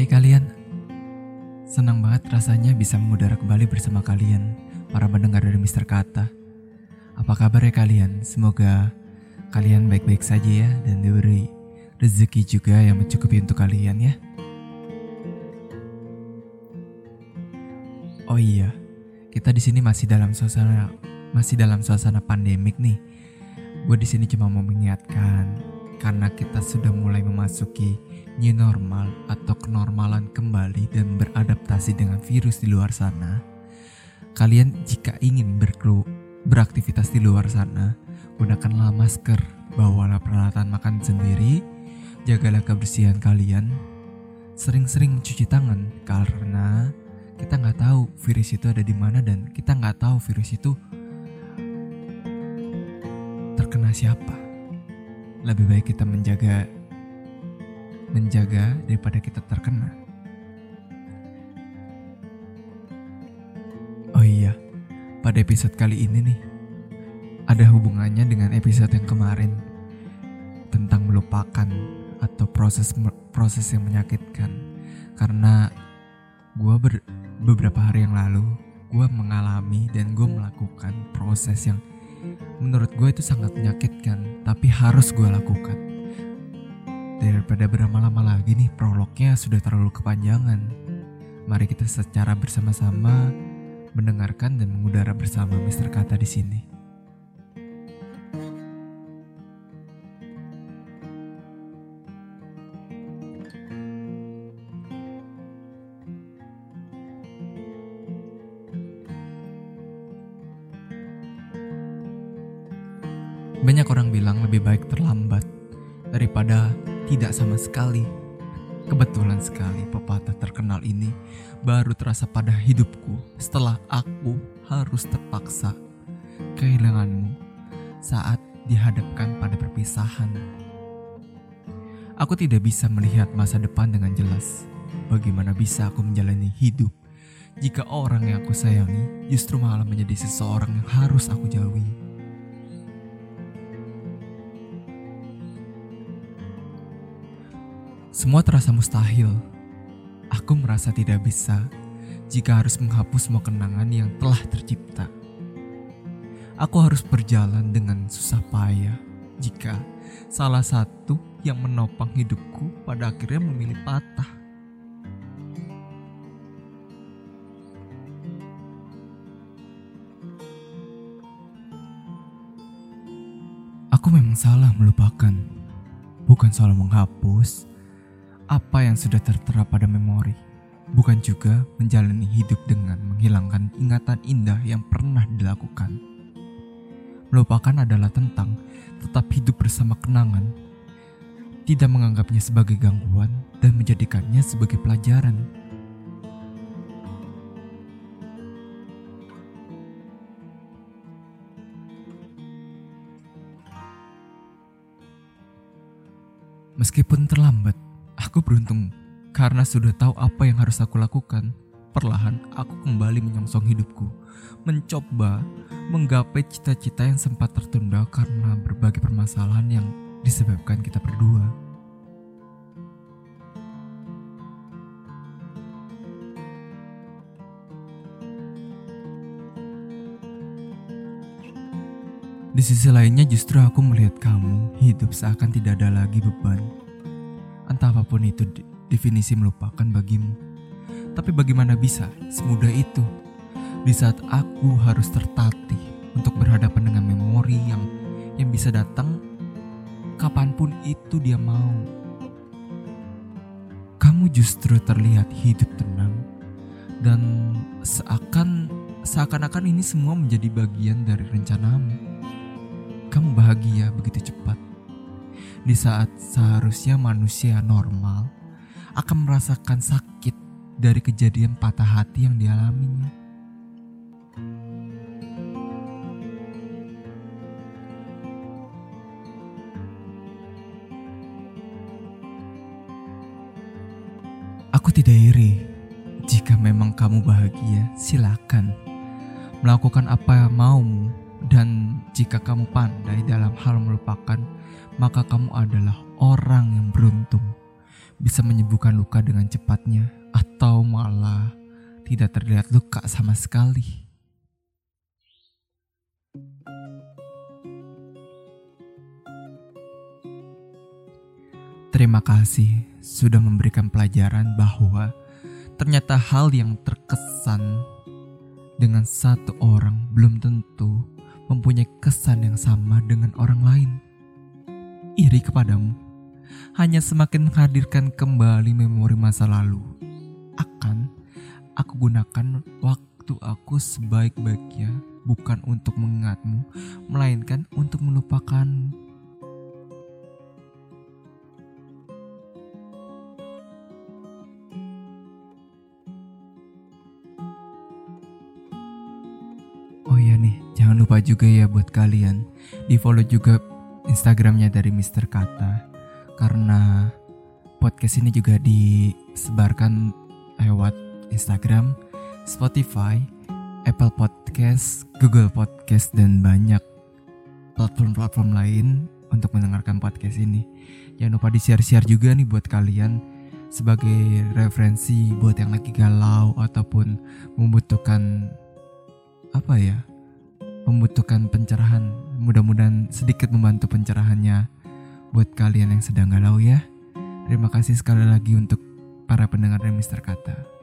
Hai kalian, senang banget rasanya bisa mengudara kembali bersama kalian, para pendengar dari Mister Kata. Apa kabar ya kalian? Semoga kalian baik-baik saja ya dan diberi rezeki juga yang mencukupi untuk kalian ya. Oh iya, kita di sini masih dalam suasana masih dalam suasana pandemik nih. Gue di sini cuma mau mengingatkan karena kita sudah mulai memasuki new normal atau kenormalan kembali dan beradaptasi dengan virus di luar sana. Kalian jika ingin berkelu beraktivitas di luar sana, gunakanlah masker, bawalah peralatan makan sendiri, jagalah kebersihan kalian, sering-sering mencuci tangan karena kita nggak tahu virus itu ada di mana dan kita nggak tahu virus itu terkena siapa. Lebih baik kita menjaga menjaga daripada kita terkena. Oh iya, pada episode kali ini nih ada hubungannya dengan episode yang kemarin tentang melupakan atau proses proses yang menyakitkan karena gue ber, beberapa hari yang lalu gue mengalami dan gue melakukan proses yang menurut gue itu sangat menyakitkan tapi harus gue lakukan daripada berlama-lama lagi nih prolognya sudah terlalu kepanjangan mari kita secara bersama-sama mendengarkan dan mengudara bersama Mister Kata di sini. Banyak orang bilang lebih baik terlambat daripada tidak sama sekali. Kebetulan sekali pepatah terkenal ini baru terasa pada hidupku setelah aku harus terpaksa kehilanganmu saat dihadapkan pada perpisahan. Aku tidak bisa melihat masa depan dengan jelas. Bagaimana bisa aku menjalani hidup jika orang yang aku sayangi justru malah menjadi seseorang yang harus aku jauhi? Semua terasa mustahil. Aku merasa tidak bisa jika harus menghapus semua kenangan yang telah tercipta. Aku harus berjalan dengan susah payah jika salah satu yang menopang hidupku pada akhirnya memilih patah. Aku memang salah melupakan, bukan salah menghapus apa yang sudah tertera pada memori, bukan juga menjalani hidup dengan menghilangkan ingatan indah yang pernah dilakukan. Melupakan adalah tentang tetap hidup bersama kenangan, tidak menganggapnya sebagai gangguan dan menjadikannya sebagai pelajaran. Meskipun terlambat, Aku beruntung karena sudah tahu apa yang harus aku lakukan. Perlahan aku kembali menyongsong hidupku, mencoba menggapai cita-cita yang sempat tertunda karena berbagai permasalahan yang disebabkan kita berdua. Di sisi lainnya justru aku melihat kamu hidup seakan tidak ada lagi beban Entah apa pun itu definisi melupakan bagimu. Tapi bagaimana bisa semudah itu di saat aku harus tertatih untuk berhadapan dengan memori yang yang bisa datang kapan pun itu dia mau. Kamu justru terlihat hidup tenang dan seakan seakan-akan ini semua menjadi bagian dari rencanamu. Kamu bahagia begitu cepat di saat seharusnya manusia normal akan merasakan sakit dari kejadian patah hati yang dialaminya. Aku tidak iri. Jika memang kamu bahagia, silakan melakukan apa yang maumu dan jika kamu pandai dalam hal melupakan, maka kamu adalah orang yang beruntung. bisa menyembuhkan luka dengan cepatnya atau malah tidak terlihat luka sama sekali. Terima kasih sudah memberikan pelajaran bahwa ternyata hal yang terkesan dengan satu orang belum tentu mempunyai kesan yang sama dengan orang lain. Iri kepadamu hanya semakin menghadirkan kembali memori masa lalu. Akan aku gunakan waktu aku sebaik-baiknya bukan untuk mengingatmu, melainkan untuk melupakanmu. Oh iya nih, jangan lupa juga ya buat kalian di follow juga Instagramnya dari Mr. Kata karena podcast ini juga disebarkan lewat Instagram, Spotify, Apple Podcast, Google Podcast dan banyak platform-platform lain untuk mendengarkan podcast ini. Jangan lupa di-share-share juga nih buat kalian sebagai referensi buat yang lagi galau ataupun membutuhkan apa ya membutuhkan pencerahan. Mudah-mudahan sedikit membantu pencerahannya buat kalian yang sedang galau ya. Terima kasih sekali lagi untuk para pendengar dari Mister Kata